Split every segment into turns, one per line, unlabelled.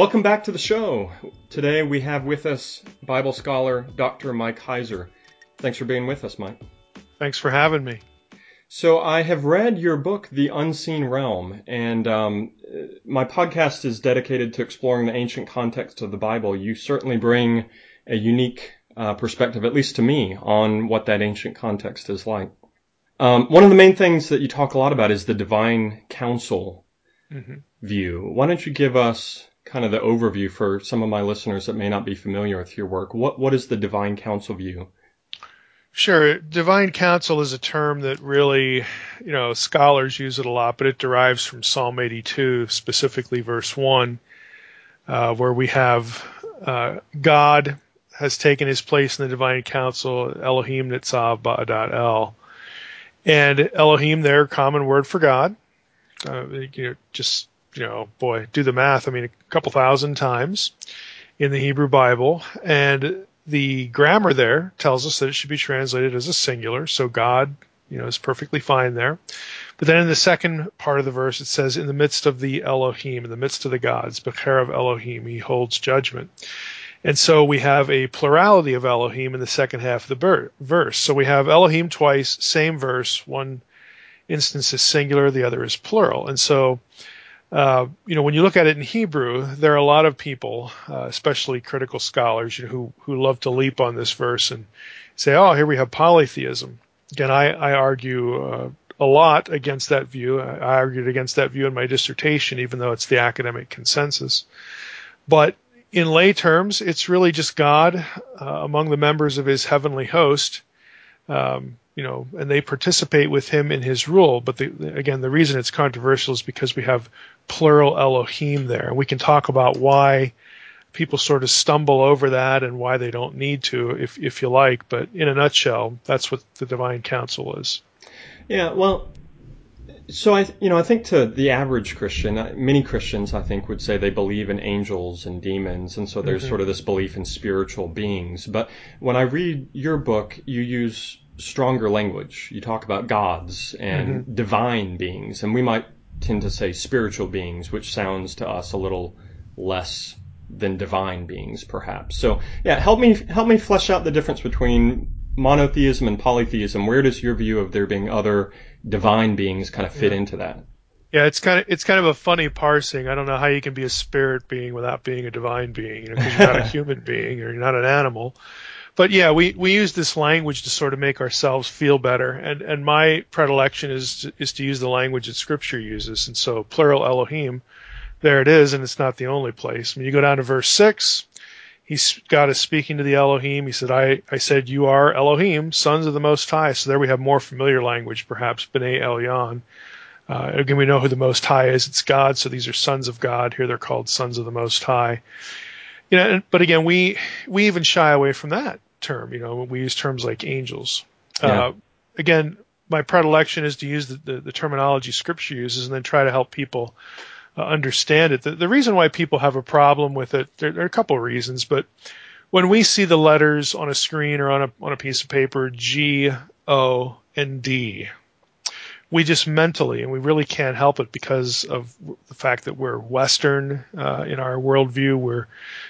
Welcome back to the show. Today we have with us Bible scholar Dr. Mike Heiser. Thanks for being with us, Mike.
Thanks for having me.
So I have read your book, The Unseen Realm, and um, my podcast is dedicated to exploring the ancient context of the Bible. You certainly bring a unique uh, perspective, at least to me, on what that ancient context is like. Um, one of the main things that you talk a lot about is the divine council mm-hmm. view. Why don't you give us kind of the overview for some of my listeners that may not be familiar with your work. What what is the divine council view?
Sure, divine council is a term that really, you know, scholars use it a lot, but it derives from Psalm 82, specifically verse one, uh, where we have uh, God has taken his place in the divine council, Elohim Nitzav Ba'adat El. And Elohim, their common word for God, uh, you know, just you know, boy, do the math. I mean, a couple thousand times in the Hebrew Bible, and the grammar there tells us that it should be translated as a singular. So God, you know, is perfectly fine there. But then in the second part of the verse, it says, "In the midst of the Elohim, in the midst of the gods, beqerev Elohim, He holds judgment." And so we have a plurality of Elohim in the second half of the verse. So we have Elohim twice, same verse. One instance is singular, the other is plural. And so uh, you know, when you look at it in Hebrew, there are a lot of people, uh, especially critical scholars, you know, who who love to leap on this verse and say, "Oh, here we have polytheism." Again, I, I argue uh, a lot against that view. I argued against that view in my dissertation, even though it's the academic consensus. But in lay terms, it's really just God uh, among the members of His heavenly host. Um, you know, and they participate with him in his rule. But the, again, the reason it's controversial is because we have plural Elohim there. And we can talk about why people sort of stumble over that and why they don't need to, if, if you like. But in a nutshell, that's what the divine council is.
Yeah, well, so I, you know, I think to the average Christian, uh, many Christians, I think, would say they believe in angels and demons, and so there's mm-hmm. sort of this belief in spiritual beings. But when I read your book, you use stronger language. You talk about gods and mm-hmm. divine beings, and we might tend to say spiritual beings, which sounds to us a little less than divine beings, perhaps. So, yeah, help me help me flesh out the difference between monotheism and polytheism. Where does your view of there being other divine beings kind of fit yeah. into that?
Yeah, it's kind of it's kind of a funny parsing. I don't know how you can be a spirit being without being a divine being, you know, because you're not a human being or you're not an animal but yeah, we, we use this language to sort of make ourselves feel better. And, and my predilection is, to, is to use the language that scripture uses. And so plural Elohim, there it is. And it's not the only place. When you go down to verse six, he's God is speaking to the Elohim. He said, I, I said, you are Elohim, sons of the Most High. So there we have more familiar language, perhaps, B'nai Elyon. Uh, again, we know who the Most High is. It's God. So these are sons of God. Here they're called sons of the Most High. You know, but again, we, we even shy away from that term. You know, we use terms like angels. Yeah. Uh, again, my predilection is to use the, the, the, terminology Scripture uses and then try to help people uh, understand it. The, the, reason why people have a problem with it, there, there, are a couple of reasons, but when we see the letters on a screen or on a on a piece of paper, G, O, and D, we just mentally, and we really can't help it because of the fact that we're Western uh, in our worldview. We're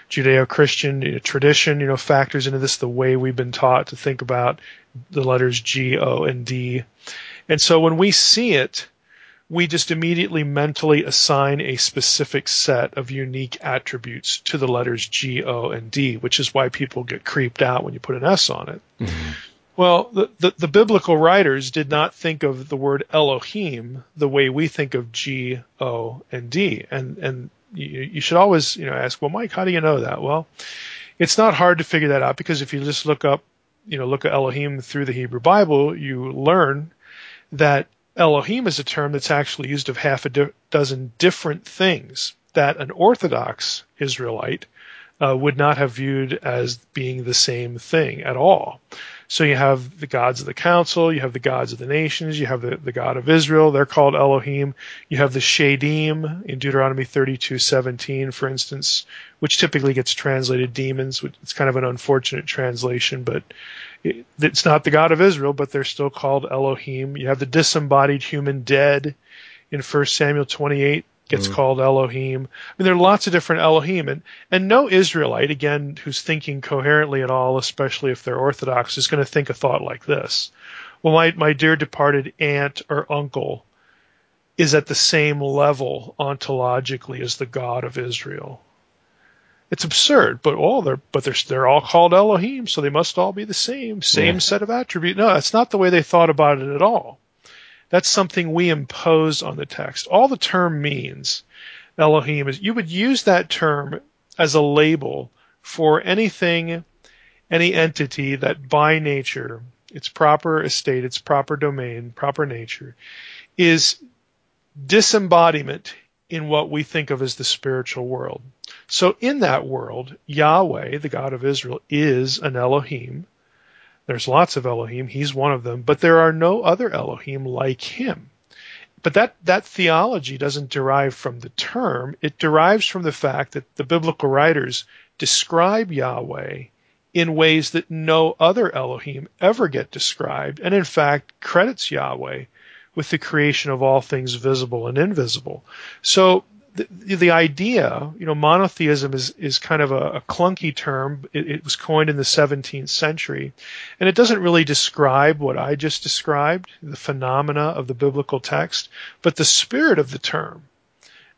Judeo-Christian you know, tradition, you know, factors into this the way we've been taught to think about the letters G, O, and D. And so when we see it, we just immediately mentally assign a specific set of unique attributes to the letters G, O, and D, which is why people get creeped out when you put an S on it. Mm-hmm. Well, the, the, the, biblical writers did not think of the word Elohim the way we think of G, O, and D. And, and you, you should always, you know, ask, well, Mike, how do you know that? Well, it's not hard to figure that out because if you just look up, you know, look at Elohim through the Hebrew Bible, you learn that Elohim is a term that's actually used of half a do- dozen different things that an Orthodox Israelite uh, would not have viewed as being the same thing at all. So you have the gods of the council, you have the gods of the nations, you have the, the God of Israel, they're called Elohim. You have the Shedim in Deuteronomy 32:17, for instance, which typically gets translated demons. It's kind of an unfortunate translation, but it, it's not the God of Israel, but they're still called Elohim. You have the disembodied human dead in 1 Samuel 28 gets mm. called Elohim. I mean, there are lots of different Elohim, and and no Israelite, again, who's thinking coherently at all, especially if they're Orthodox, is going to think a thought like this. Well, my my dear departed aunt or uncle is at the same level ontologically as the God of Israel. It's absurd, but all they're but they're they're all called Elohim, so they must all be the same, same yeah. set of attributes. No, that's not the way they thought about it at all. That's something we impose on the text. All the term means, Elohim, is you would use that term as a label for anything, any entity that by nature, its proper estate, its proper domain, proper nature, is disembodiment in what we think of as the spiritual world. So in that world, Yahweh, the God of Israel, is an Elohim. There's lots of Elohim. He's one of them, but there are no other Elohim like him. But that, that theology doesn't derive from the term. It derives from the fact that the biblical writers describe Yahweh in ways that no other Elohim ever get described, and in fact credits Yahweh with the creation of all things visible and invisible. So the, the idea, you know, monotheism is, is kind of a, a clunky term. It, it, was coined in the 17th century, and it doesn't really describe what I just described, the phenomena of the biblical text, but the spirit of the term,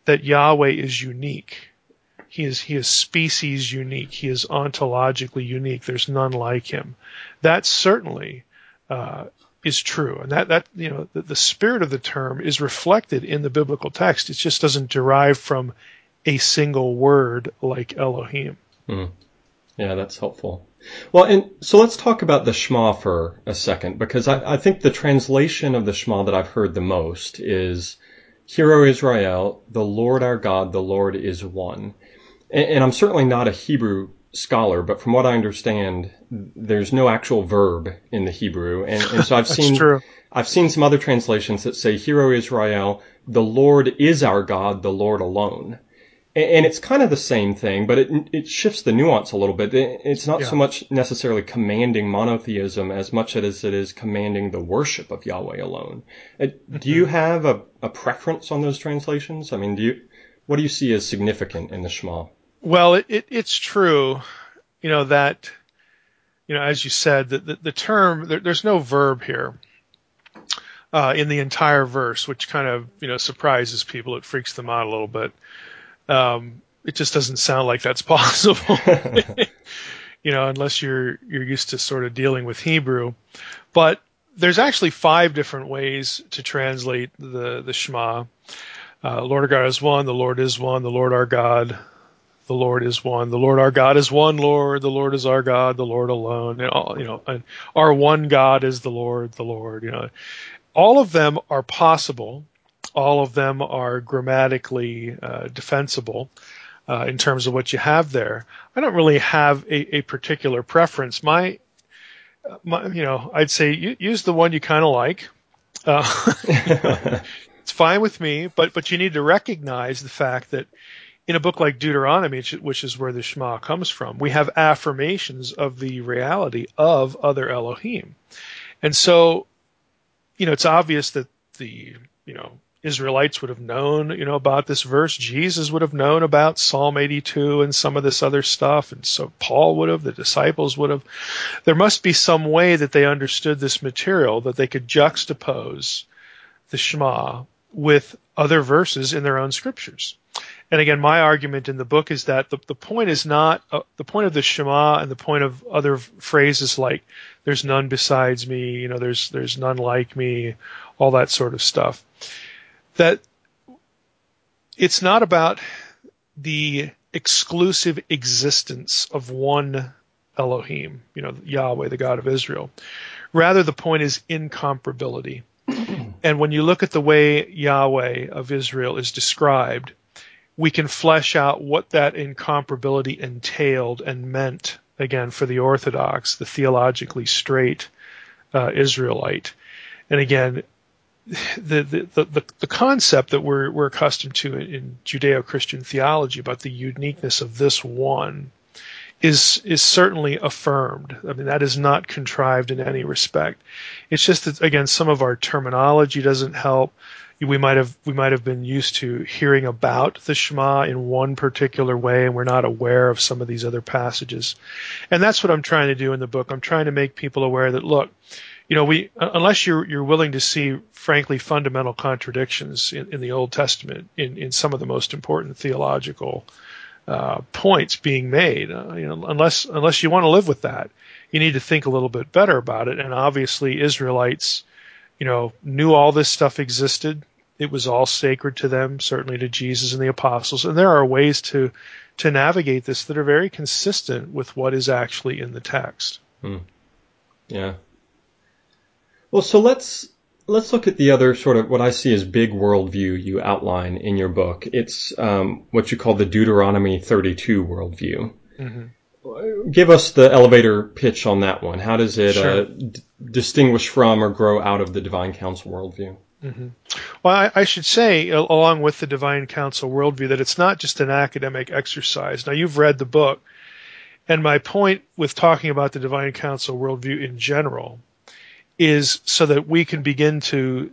that Yahweh is unique. He is, he is species unique. He is ontologically unique. There's none like him. That certainly uh, is true. And that, that you know, the, the spirit of the term is reflected in the biblical text. It just doesn't derive from a single word like Elohim.
Mm. Yeah, that's helpful. Well, and so let's talk about the Shema for a second, because I, I think the translation of the Shema that I've heard the most is, Hear, O Israel, the Lord our God, the Lord is one. And, and I'm certainly not a Hebrew scholar, but from what I understand, there's no actual verb in the Hebrew, and, and so I've seen
true.
I've seen some other translations that say, "Hear, O Israel, the Lord is our God, the Lord alone." And it's kind of the same thing, but it, it shifts the nuance a little bit. It's not yeah. so much necessarily commanding monotheism as much as it is commanding the worship of Yahweh alone. Uh, do you mm-hmm. have a, a preference on those translations? I mean, do you, what do you see as significant in the Shema?
Well, it, it, it's true, you know, that, you know, as you said, the, the, the term, there, there's no verb here. Uh, in the entire verse, which kind of you know surprises people. It freaks them out a little bit. Um, it just doesn't sound like that's possible, you know, unless you're you're used to sort of dealing with Hebrew. But there's actually five different ways to translate the the Shema. Uh, Lord our God is one. The Lord is one. The Lord our God the Lord is one. The Lord our God is one Lord. The Lord is our God, the Lord alone. And all, you know, and our one God is the Lord, the Lord. You know, all of them are possible. All of them are grammatically uh, defensible uh, in terms of what you have there. I don't really have a, a particular preference. My, my, you know, I'd say use the one you kind of like. Uh, it's fine with me, but but you need to recognize the fact that in a book like Deuteronomy, which is where the Shema comes from, we have affirmations of the reality of other Elohim. And so, you know, it's obvious that the, you know, Israelites would have known, you know, about this verse. Jesus would have known about Psalm 82 and some of this other stuff. And so Paul would have, the disciples would have. There must be some way that they understood this material that they could juxtapose the Shema with other verses in their own scriptures. And again, my argument in the book is that the, the point is not uh, the point of the Shema and the point of other phrases like "there's none besides me," you know, "there's there's none like me," all that sort of stuff. That it's not about the exclusive existence of one Elohim, you know, Yahweh, the God of Israel. Rather, the point is incomparability. and when you look at the way Yahweh of Israel is described, we can flesh out what that incomparability entailed and meant again for the Orthodox, the theologically straight uh, Israelite. And again, the, the, the, the, concept that we're, we're accustomed to in, in Judeo-Christian theology about the uniqueness of this one is is certainly affirmed. I mean, that is not contrived in any respect. It's just that again, some of our terminology doesn't help. We might have we might have been used to hearing about the Shema in one particular way, and we're not aware of some of these other passages. And that's what I'm trying to do in the book. I'm trying to make people aware that look, you know, we uh, unless you're you're willing to see, frankly, fundamental contradictions in, in the Old Testament in in some of the most important theological uh, points being made. Uh, you know, unless unless you want to live with that, you need to think a little bit better about it. And obviously, Israelites, you know, knew all this stuff existed. It was all sacred to them, certainly to Jesus and the apostles. And there are ways to to navigate this that are very consistent with what is actually in the text.
Hmm. Yeah. Well, so let's let's look at the other sort of what I see as big worldview you outline in your book. It's um, what you call the Deuteronomy 32 worldview. Mm-hmm. Give us the elevator pitch on that one. How does it sure. uh, d- distinguish from or grow out of the Divine Council worldview?
Mm-hmm. Well, I, I, should say, along with the Divine Council worldview, that it's not just an academic exercise. Now, you've read the book, and my point with talking about the Divine Council worldview in general is so that we can begin to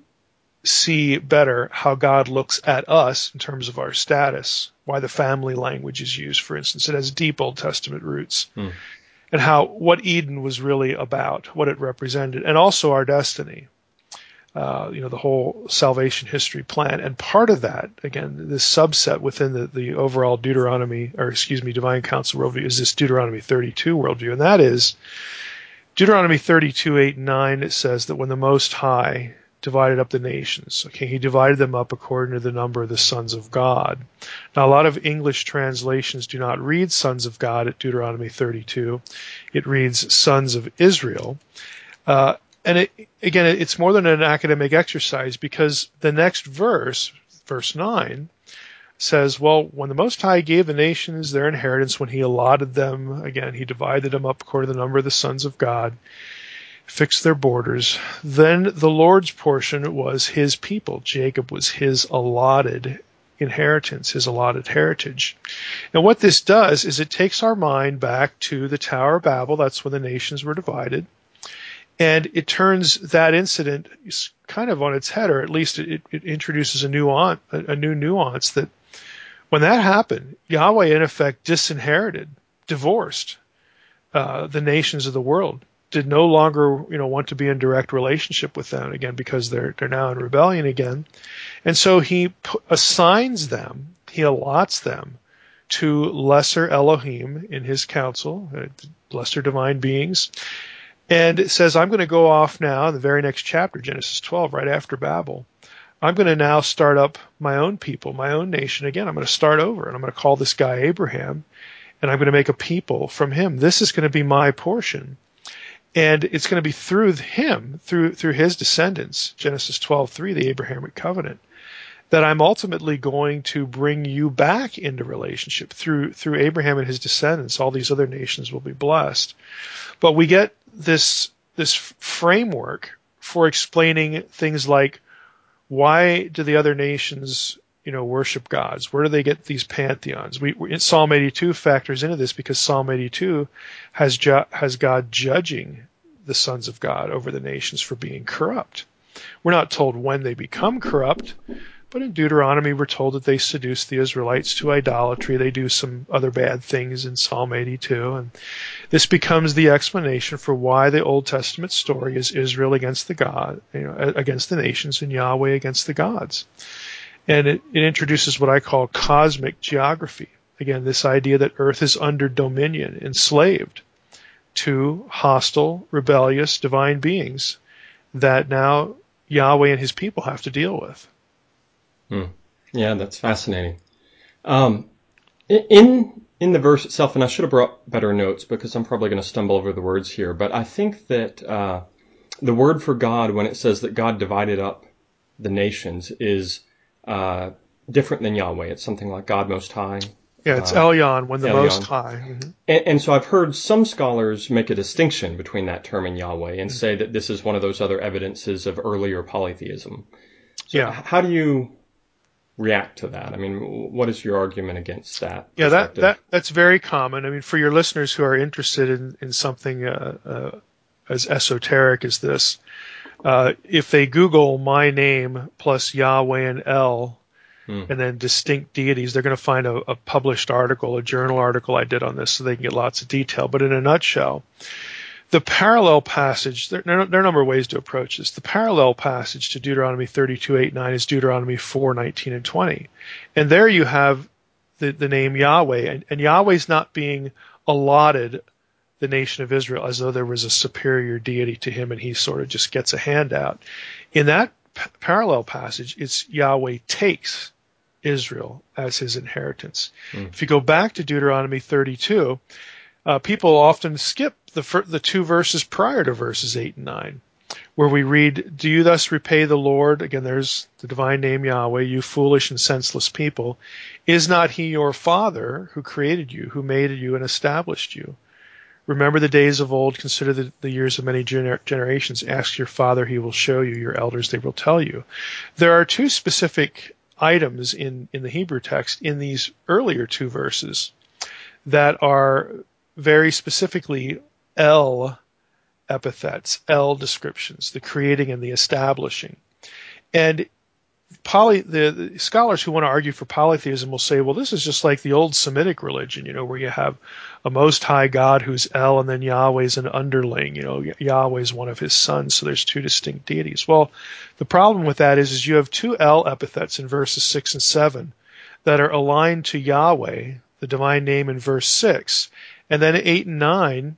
see better how God looks at us in terms of our status, why the family language is used, for instance. It has deep Old Testament roots. Hmm. And how what Eden was really about, what it represented, and also our destiny. Uh, you know, the whole salvation history plan. And part of that, again, this subset within the, the overall Deuteronomy, or excuse me, Divine Council worldview is this Deuteronomy 32 worldview. And that is Deuteronomy 32, 8, and 9, it says that when the Most High divided up the nations, okay, he divided them up according to the number of the sons of God. Now, a lot of English translations do not read sons of God at Deuteronomy 32. It reads sons of Israel. Uh, and it, again, it's more than an academic exercise because the next verse, verse 9, says, well, when the Most High gave the nations their inheritance, when he allotted them, again, he divided them up according to the number of the sons of God, fixed their borders, then the Lord's portion was his people. Jacob was his allotted inheritance, his allotted heritage. And what this does is it takes our mind back to the Tower of Babel. That's when the nations were divided. And it turns that incident kind of on its head, or at least it, it introduces a nuance, a new nuance that when that happened, Yahweh in effect disinherited, divorced uh, the nations of the world. Did no longer, you know, want to be in direct relationship with them again because they're they're now in rebellion again, and so he p- assigns them, he allots them to lesser Elohim in his council, uh, lesser divine beings, and it says, "I'm going to go off now." In the very next chapter, Genesis 12, right after Babel, I'm going to now start up my own people, my own nation again. I'm going to start over and I'm going to call this guy Abraham and I'm going to make a people from him. This is going to be my portion. And it's going to be through him, through, through his descendants, Genesis 12:3, the Abrahamic covenant, that I'm ultimately going to bring you back into relationship through, through Abraham and his descendants. All these other nations will be blessed. But we get this, this framework for explaining things like why do the other nations you know worship gods? Where do they get these pantheons? We psalm 82 factors into this because psalm 82 has ju- has god judging the sons of god over the nations for being corrupt. We're not told when they become corrupt but in Deuteronomy, we're told that they seduce the Israelites to idolatry. They do some other bad things in Psalm 82. And this becomes the explanation for why the Old Testament story is Israel against the God, you know, against the nations and Yahweh against the gods. And it, it introduces what I call cosmic geography. Again, this idea that earth is under dominion, enslaved to hostile, rebellious, divine beings that now Yahweh and his people have to deal with.
Hmm. Yeah, that's fascinating. Um, in in the verse itself, and I should have brought better notes because I'm probably going to stumble over the words here, but I think that uh, the word for God, when it says that God divided up the nations, is uh, different than Yahweh. It's something like God Most High.
Yeah, it's uh, Elyon, when the Elyon. Most High. Mm-hmm.
And, and, so I've heard some scholars make a distinction between that term and Yahweh and mm-hmm. say that this is one of those other evidences of earlier polytheism. So yeah. How do you react to that? I mean, what is your argument against that?
Yeah, that, that that's very common. I mean, for your listeners who are interested in in something uh, uh, as esoteric as this, uh, if they Google my name plus Yahweh and El. hmm. and then distinct deities, they're going to find a, a, published article, a journal article I did on this, so they can get lots of detail. But in a nutshell, the parallel passage, there, there, are a number of ways to approach this. The parallel passage to Deuteronomy 32, 8, 9 is Deuteronomy 4, 19, and 20. And there you have the, the name Yahweh, and, and Yahweh's not being allotted the nation of Israel as though there was a superior deity to him and he sort of just gets a handout. In that p- parallel passage, it's Yahweh takes Israel as his inheritance. Mm. If you go back to Deuteronomy 32, uh, people often skip the fir- the two verses prior to verses eight and nine, where we read, "Do you thus repay the Lord?" Again, there's the divine name Yahweh. You foolish and senseless people, is not He your Father who created you, who made you and established you? Remember the days of old. Consider the, the years of many gener- generations. Ask your father; he will show you. Your elders; they will tell you. There are two specific items in in the Hebrew text in these earlier two verses that are very specifically El epithets, El descriptions, the creating and the establishing. And poly, the, the, scholars who want to argue for polytheism will say, well, this is just like the old Semitic religion, you know, where you have a most high God who's El and then Yahweh's an underling, you know, Yahweh's one of his sons, so there's two distinct deities. Well, the problem with that is, is you have two El epithets in verses six and seven that are aligned to Yahweh, the divine name in verse six, and then 8 and 9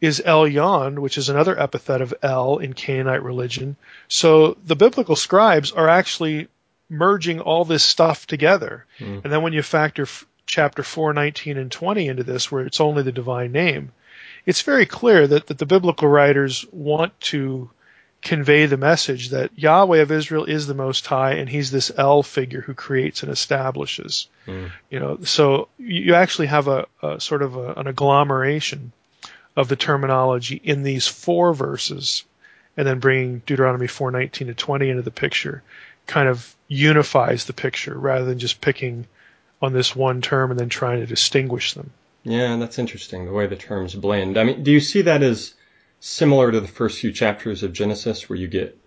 is Elyon, which is another epithet of El in Canaanite religion. So the biblical scribes are actually merging all this stuff together. Mm. And then when you factor f- chapter 4, 19, and 20 into this, where it's only the divine name, it's very clear that, that the biblical writers want to convey the message that Yahweh of Israel is the Most High, and He's this El figure who creates and establishes. Mm. You know, so you actually have a, a sort of a, an agglomeration of the terminology in these four verses, and then bringing Deuteronomy 4:19 to 20 into the picture, kind of unifies the picture rather than just picking on this one term and then trying to distinguish them.
Yeah, that's interesting the way the terms blend. I mean, do you see that as similar to the first few chapters of Genesis, where you get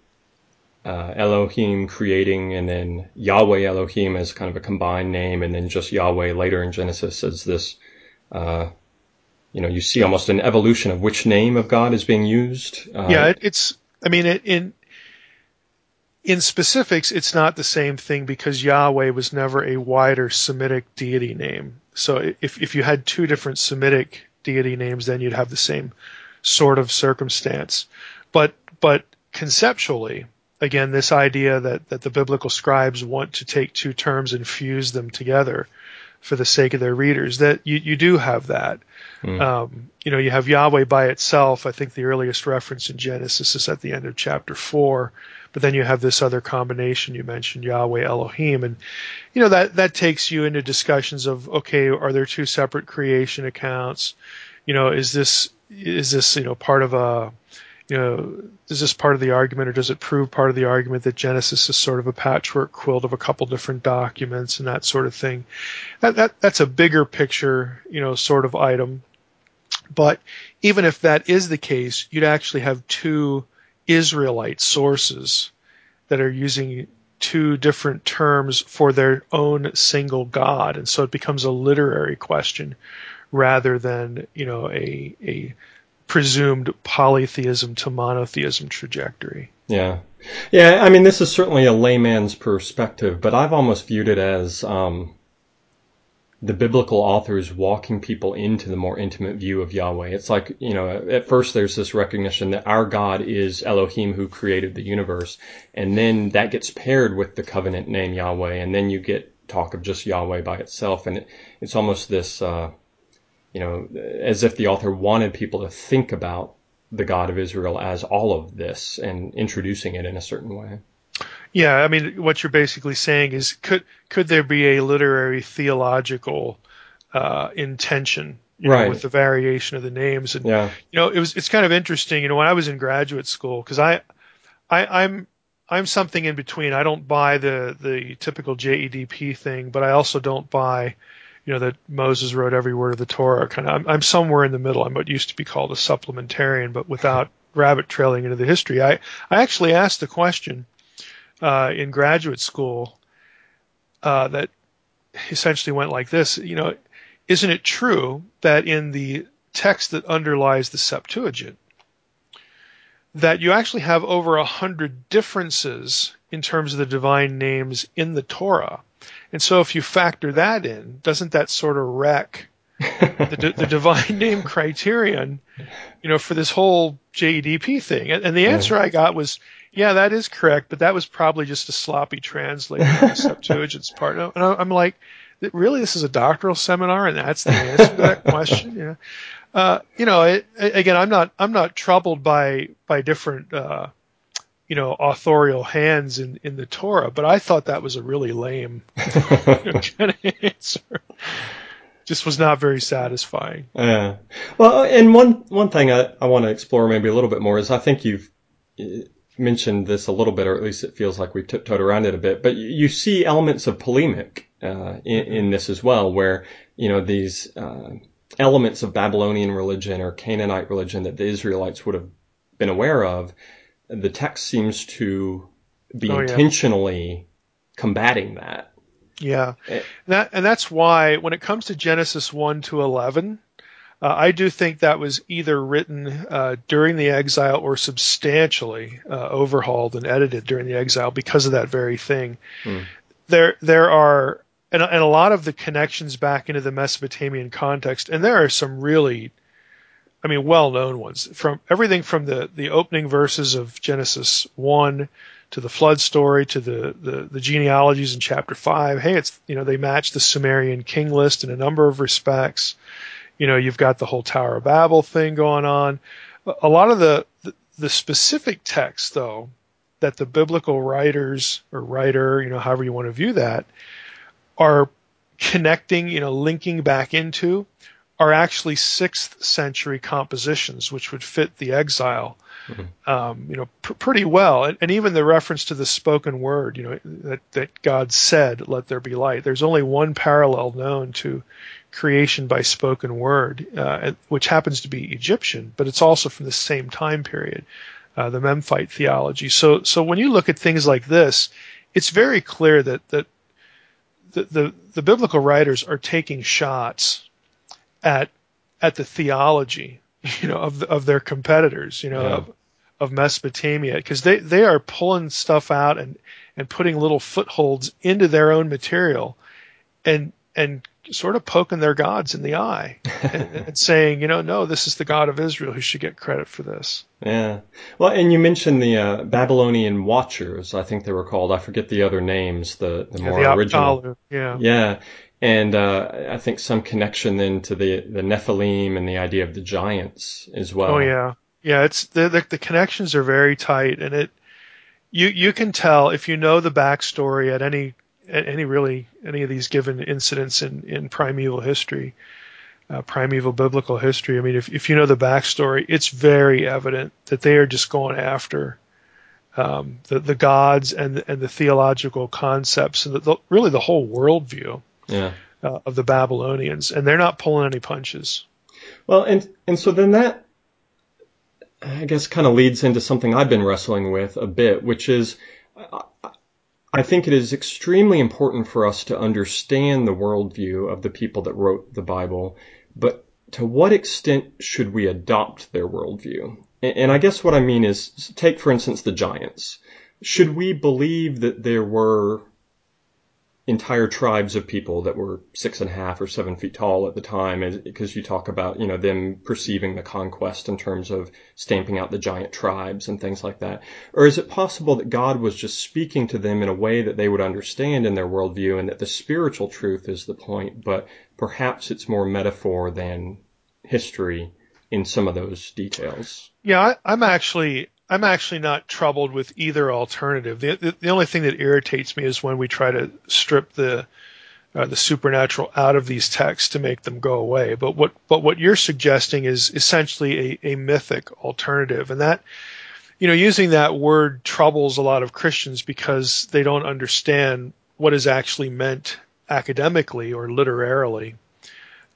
uh, Elohim creating, and then Yahweh Elohim as kind of a combined name, and then just Yahweh later in Genesis as this. Uh, you know, you see almost an evolution of which name of God is being used.
Uh, yeah, it, it's. I mean, it, in in specifics, it's not the same thing because Yahweh was never a wider Semitic deity name. So if if you had two different Semitic deity names, then you'd have the same sort of circumstance. But but conceptually, again, this idea that, that the biblical scribes want to take two terms and fuse them together for the sake of their readers, that you, you do have that. Mm. Um, you know, you have Yahweh by itself. I think the earliest reference in Genesis is at the end of chapter four, but then you have this other combination you mentioned, Yahweh Elohim, and you know that that takes you into discussions of okay, are there two separate creation accounts? You know, is this is this you know part of a you know is this part of the argument or does it prove part of the argument that Genesis is sort of a patchwork quilt of a couple different documents and that sort of thing? That, that that's a bigger picture you know sort of item. But even if that is the case, you'd actually have two Israelite sources that are using two different terms for their own single God, and so it becomes a literary question rather than you know a a presumed polytheism to monotheism trajectory.
Yeah, yeah. I mean, this is certainly a layman's perspective, but I've almost viewed it as um, the biblical authors walking people into the more intimate view of Yahweh. It's like, you know, at first there's this recognition that our God is Elohim who created the universe. And then that gets paired with the covenant name Yahweh. And then you get talk of just Yahweh by itself. And it, it's almost this, uh, you know, as if the author wanted people to think about the God of Israel as all of this and introducing it in a certain way.
Yeah, I mean, what you're basically saying is, could could there be a literary theological uh, intention you right. know, with the variation of the names? And
yeah.
you know, it was it's kind of interesting. You know, when I was in graduate school, because I, I I'm I'm something in between. I don't buy the the typical JEDP thing, but I also don't buy, you know, that Moses wrote every word of the Torah. Kind of, I'm, I'm somewhere in the middle. I'm what used to be called a supplementarian, but without rabbit trailing into the history. I I actually asked the question uh, in graduate school uh, that essentially went like this. You know, isn't it true that in the text that underlies the Septuagint, that you actually have over a hundred differences in terms of the divine names in the Torah. And so if you factor that in, doesn't that sort of wreck the, the, divine name criterion, you know, for this whole JEDP thing? And, and the answer yeah. I got was, yeah, that is correct, but that was probably just a sloppy translation of the Septuagint's part. And I'm like, really, this is a doctoral seminar, and that's the answer to that question? Yeah. Uh, you know, it, again, I'm not I'm not troubled by by different uh, you know authorial hands in in the Torah, but I thought that was a really lame kind of answer. Just was not very satisfying.
Yeah. Well, and one one thing I, I want to explore maybe a little bit more is I think you've mentioned this a little bit, or at least it feels like we've tiptoed around it a bit. But you see elements of polemic uh, in, in, this as well, where you know these uh, elements of Babylonian religion or Canaanite religion that the Israelites would have been aware of, the text seems to be oh, intentionally yeah. combating that.
Yeah, and, that, and that's why when it comes to Genesis one to eleven, uh, I do think that was either written uh, during the exile or substantially uh, overhauled and edited during the exile because of that very thing. Hmm. There, there are and, and a lot of the connections back into the Mesopotamian context, and there are some really, I mean, well-known ones from everything from the the opening verses of Genesis one to the flood story to the, the, the genealogies in chapter five. Hey, it's you know they match the Sumerian king list in a number of respects. You know, you've got the whole Tower of Babel thing going on. A lot of the the, the specific text, though, that the biblical writers or writer, you know, however you want to view that, are connecting, you know, linking back into are actually sixth century compositions, which would fit the exile, mm-hmm. um, you know, pr- pretty well. And, and, even the reference to the spoken word, you know, that, that God said, "Let there be light." There's only one parallel known to creation by spoken word, uh, which happens to be Egyptian, but it's also from the same time period, uh, the Memphite theology. So, so when you look at things like this, it's very clear that that the, the, the biblical writers are taking shots at at the theology, you know, of of their competitors, you know, yeah. of, of Mesopotamia, because they they are pulling stuff out and and putting little footholds into their own material, and and sort of poking their gods in the eye and, and, saying, you know, no, this is the God of Israel who should get credit for this.
Yeah. Well, and you mentioned the uh, Babylonian Watchers. I think they were called. I forget the other names. The the yeah, more
the
original.
Yeah.
Yeah. And uh, I think some connection then to the the Nephilim and the idea of the giants as well.
Oh yeah, yeah. It's the the, the connections are very tight, and it you you can tell if you know the backstory at any any really any of these given incidents in in primeval history, uh, primeval biblical history. I mean, if if you know the backstory, it's very evident that they are just going after um, the the gods and and the theological concepts and the, the, really the whole worldview
yeah.
uh, of the Babylonians, and they're not pulling any punches.
Well, and and so then that I guess kind of leads into something I've been wrestling with a bit, which is I think it is extremely important for us to understand the worldview of the people that wrote the Bible, but to what extent should we adopt their worldview? And I guess what I mean is, take for instance the giants. Should we believe that there were entire tribes of people that were six and a half or seven feet tall at the time, because you talk about, you know, them perceiving the conquest in terms of stamping out the giant tribes and things like that? Or is it possible that God was just speaking to them in a way that they would understand in their worldview and that the spiritual truth is the point, but perhaps it's more metaphor than history in some of those details?
Yeah, I, I'm actually I'm actually not troubled with either alternative. The, the, the, only thing that irritates me is when we try to strip the uh, the supernatural out of these texts to make them go away. But what but what you're suggesting is essentially a, a mythic alternative, and that you know, using that word troubles a lot of Christians because they don't understand what is actually meant academically or literarily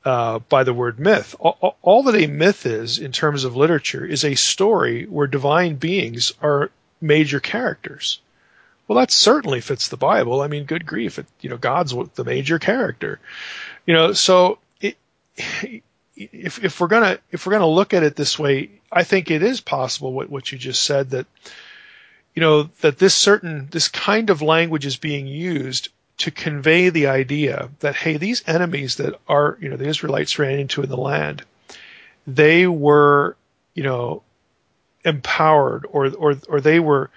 uh, by the word myth. All, all, that a myth is in terms of literature is a story where divine beings are major characters. Well, that certainly fits the Bible. I mean, good grief, it, you know, God's the major character. You know, so it, if if we're gonna if we're gonna look at it this way, I think it is possible what what you just said that you know that this certain this kind of language is being used to convey the idea that hey these enemies that are you know the Israelites ran into in the land they were you know empowered or or or they were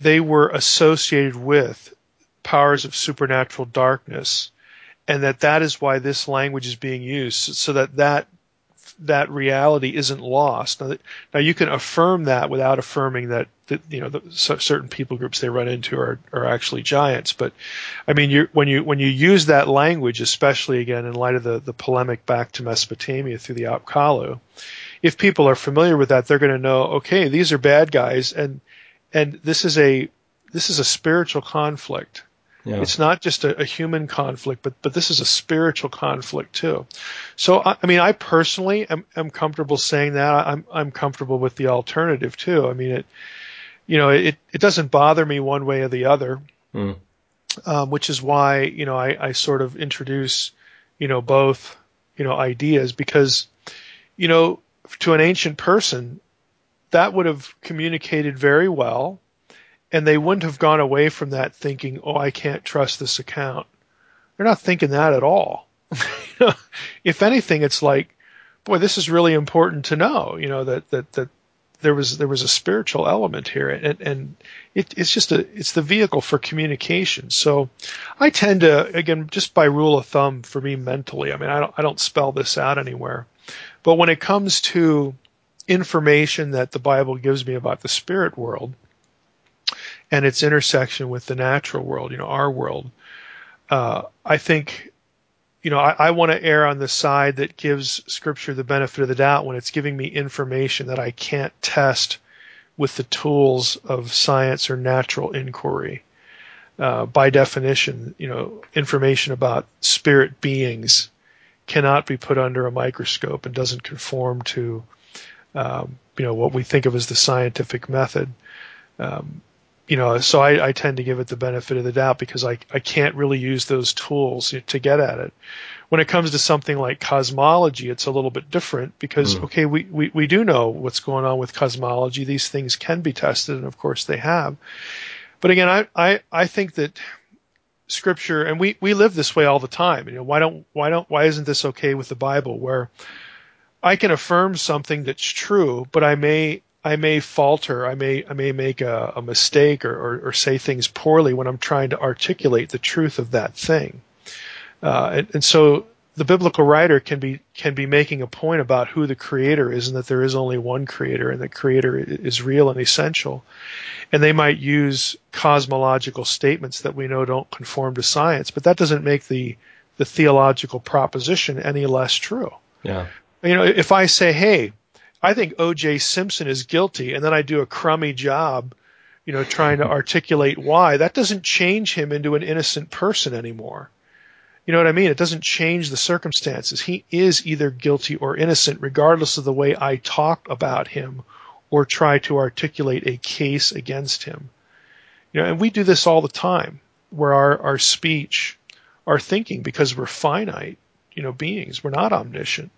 they were associated with powers of supernatural darkness and that that is why this language is being used so that that that reality isn't lost. Now, now, you can affirm that without affirming that, that you know the, certain people groups they run into are, are actually giants. But I mean, when you when you use that language, especially again in light of the the polemic back to Mesopotamia through the Apkallu, if people are familiar with that, they're going to know, okay, these are bad guys, and and this is a this is a spiritual conflict. Yeah. It's not just a, a, human conflict, but but this is a spiritual conflict too. So I, I mean, I personally am, am comfortable saying that. I'm I'm comfortable with the alternative too. I mean, it you know it it doesn't bother me one way or the other, mm. um, which is why you know I, I sort of introduce you know both you know ideas because you know to an ancient person that would have communicated very well and they wouldn't have gone away from that thinking, "Oh, I can't trust this account." They're not thinking that at all. if anything, it's like, boy, this is really important to know. You know that that that there was there was a spiritual element here, and and it, it's just a it's the vehicle for communication. So I tend to again just by rule of thumb for me mentally. I mean, I don't I don't spell this out anywhere, but when it comes to information that the Bible gives me about the spirit world, and its intersection with the natural world, you know, our world. Uh, I think, you know, I, I want to err on the side that gives Scripture the benefit of the doubt when it's giving me information that I can't test with the tools of science or natural inquiry. Uh, by definition, you know, information about spirit beings cannot be put under a microscope and doesn't conform to, um, you know, what we think of as the scientific method. Um, you know, so I, I, tend to give it the benefit of the doubt because I, I can't really use those tools to get at it. When it comes to something like cosmology, it's a little bit different because, mm. okay, we, we, we do know what's going on with cosmology. These things can be tested, and of course they have. But again, I, I, I think that scripture, and we, we live this way all the time. You know, why don't, why don't, why isn't this okay with the Bible where I can affirm something that's true, but I may I may falter, I may I may make a, a mistake or, or, or, say things poorly when I'm trying to articulate the truth of that thing. Uh, and, and, so the biblical writer can be can be making a point about who the creator is and that there is only one creator and the creator is real and essential. And they might use cosmological statements that we know don't conform to science, but that doesn't make the the theological proposition any less true.
Yeah.
You know, if I say, "Hey, I think O.J. Simpson is guilty, and then I do a crummy job, you know, trying to articulate why. That doesn't change him into an innocent person anymore. You know what I mean? It doesn't change the circumstances. He is either guilty or innocent, regardless of the way I talk about him or try to articulate a case against him. You know, and we do this all the time, where our, our speech, our thinking, because we're finite, you know, beings, we're not omniscient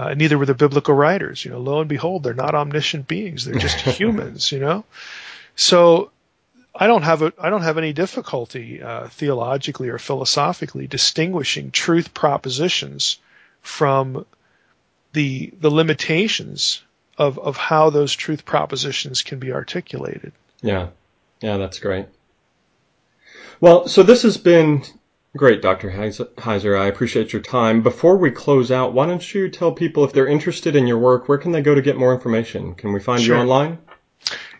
uh, neither were the biblical writers. You know, lo and behold, they're not omniscient beings; they're just humans. You know, so I don't have a I don't have any difficulty uh, theologically or philosophically distinguishing truth propositions from the the limitations of of how those truth propositions can be articulated.
Yeah, yeah, that's great. Well, so this has been Great, Dr. Heiser. I appreciate your time. Before we close out, why don't you tell people if they're interested in your work, where can they go to get more information? Can we find sure. you online?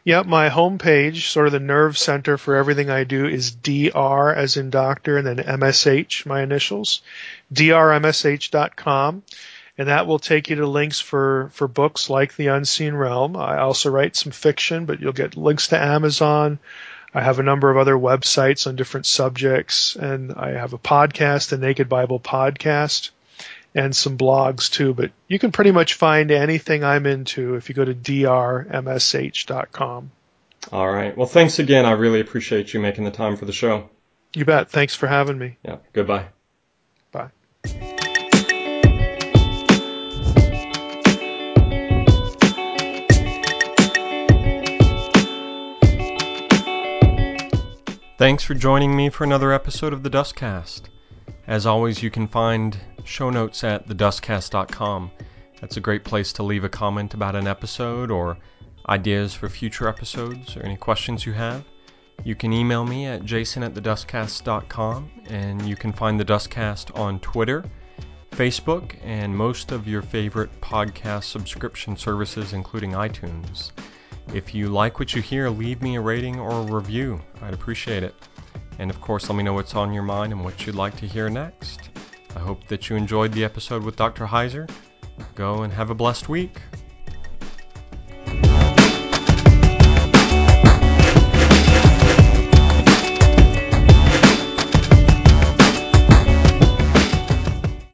Yep, my homepage, sort of the nerve center for everything I do, is dr as in doctor, and then msh, my initials, drmsh.com. and that will take you to links for, for books like The Unseen Realm. I also write some fiction, but you'll get links to Amazon. I have a number of other websites on different subjects, and I have a podcast, the Naked Bible Podcast, and some blogs too. But you can pretty much find anything I'm into if you go to drmsh.com.
All right. Well, thanks again. I really appreciate you making the time for the show.
You bet. Thanks for having me.
Yeah. Goodbye.
Bye.
Thanks for joining me for another episode of the Dustcast. As always, you can find show notes at thedustcast.com. That's a great place to leave a comment about an episode or ideas for future episodes or any questions you have. You can email me at jason at thedustcast.com and you can find the Dustcast on Twitter, Facebook, and most of your favorite podcast subscription services, including iTunes. If you like what you hear, leave me a rating or a review. I'd appreciate it. And of course, let me know what's on your mind and what you'd like to hear next. I hope that you enjoyed the episode with Dr. Heiser. Go and have a blessed week.